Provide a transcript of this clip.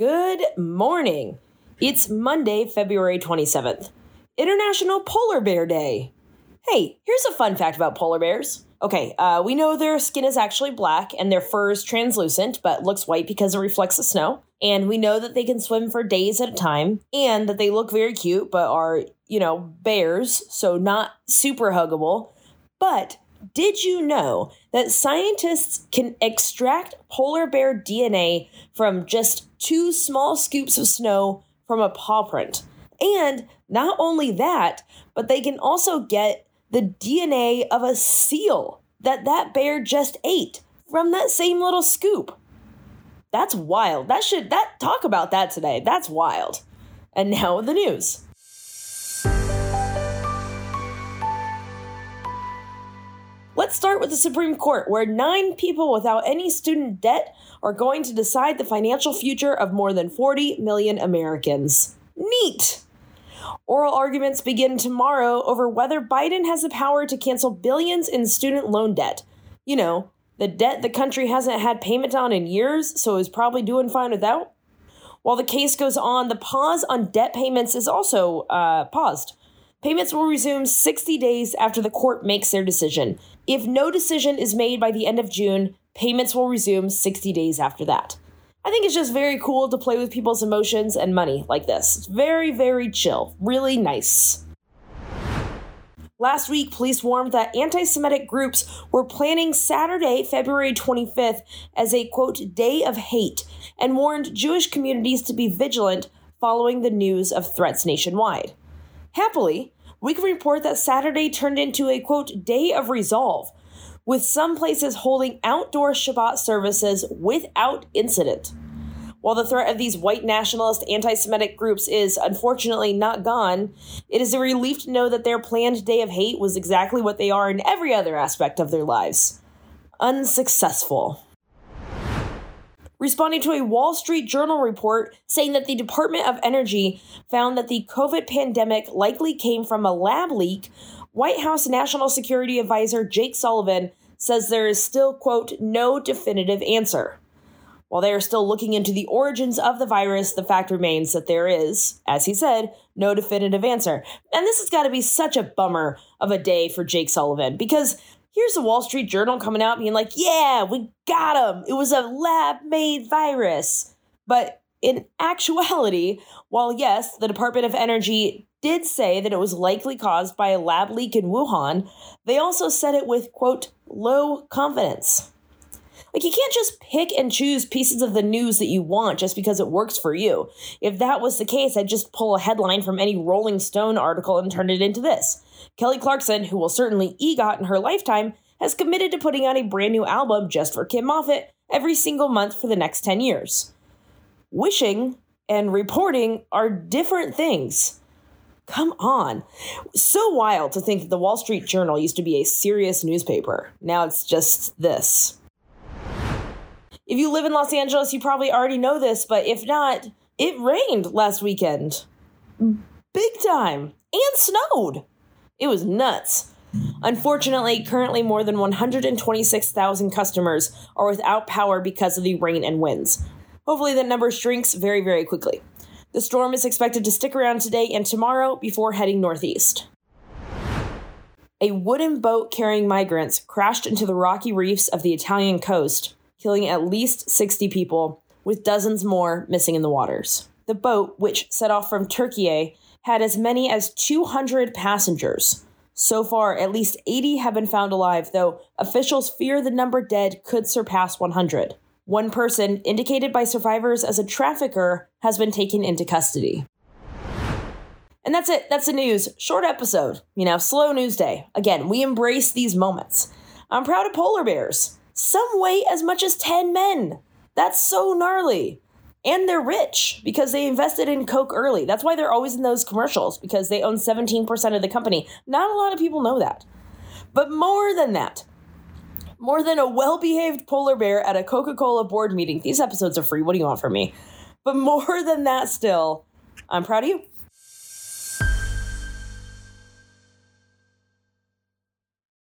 Good morning. It's Monday, February 27th, International Polar Bear Day. Hey, here's a fun fact about polar bears. Okay, uh, we know their skin is actually black and their fur is translucent but looks white because it reflects the snow. And we know that they can swim for days at a time and that they look very cute but are, you know, bears, so not super huggable. But did you know that scientists can extract polar bear DNA from just two small scoops of snow from a paw print? And not only that, but they can also get the DNA of a seal that that bear just ate from that same little scoop. That's wild. That should that talk about that today. That's wild. And now the news. Let's start with the Supreme Court, where nine people without any student debt are going to decide the financial future of more than 40 million Americans. Neat! Oral arguments begin tomorrow over whether Biden has the power to cancel billions in student loan debt. You know, the debt the country hasn't had payment on in years, so is probably doing fine without. While the case goes on, the pause on debt payments is also uh, paused. Payments will resume 60 days after the court makes their decision. If no decision is made by the end of June, payments will resume 60 days after that. I think it's just very cool to play with people's emotions and money like this. It's very, very chill. Really nice. Last week, police warned that anti Semitic groups were planning Saturday, February 25th, as a quote, day of hate, and warned Jewish communities to be vigilant following the news of threats nationwide. Happily, we can report that Saturday turned into a quote, day of resolve, with some places holding outdoor Shabbat services without incident. While the threat of these white nationalist anti Semitic groups is unfortunately not gone, it is a relief to know that their planned day of hate was exactly what they are in every other aspect of their lives unsuccessful responding to a Wall Street Journal report saying that the Department of Energy found that the COVID pandemic likely came from a lab leak, White House National Security Advisor Jake Sullivan says there is still, quote, no definitive answer. While they are still looking into the origins of the virus, the fact remains that there is, as he said, no definitive answer. And this has got to be such a bummer of a day for Jake Sullivan because here's the Wall Street Journal coming out being like, yeah, we got him. It was a lab made virus. But in actuality, while yes, the Department of Energy did say that it was likely caused by a lab leak in Wuhan, they also said it with, quote, low confidence. Like, you can't just pick and choose pieces of the news that you want just because it works for you. If that was the case, I'd just pull a headline from any Rolling Stone article and turn it into this. Kelly Clarkson, who will certainly EGOT in her lifetime, has committed to putting out a brand new album just for Kim Moffitt every single month for the next 10 years. Wishing and reporting are different things. Come on. So wild to think that the Wall Street Journal used to be a serious newspaper. Now it's just this. If you live in Los Angeles, you probably already know this, but if not, it rained last weekend. Big time. And snowed. It was nuts. Unfortunately, currently more than 126,000 customers are without power because of the rain and winds. Hopefully, that number shrinks very, very quickly. The storm is expected to stick around today and tomorrow before heading northeast. A wooden boat carrying migrants crashed into the rocky reefs of the Italian coast, killing at least 60 people, with dozens more missing in the waters. The boat, which set off from Turkey, had as many as 200 passengers. So far, at least 80 have been found alive, though officials fear the number dead could surpass 100. One person, indicated by survivors as a trafficker, has been taken into custody. And that's it. That's the news. Short episode. You know, slow news day. Again, we embrace these moments. I'm proud of polar bears. Some weigh as much as 10 men. That's so gnarly. And they're rich because they invested in Coke early. That's why they're always in those commercials because they own 17% of the company. Not a lot of people know that. But more than that, more than a well behaved polar bear at a Coca Cola board meeting. These episodes are free. What do you want from me? But more than that, still, I'm proud of you.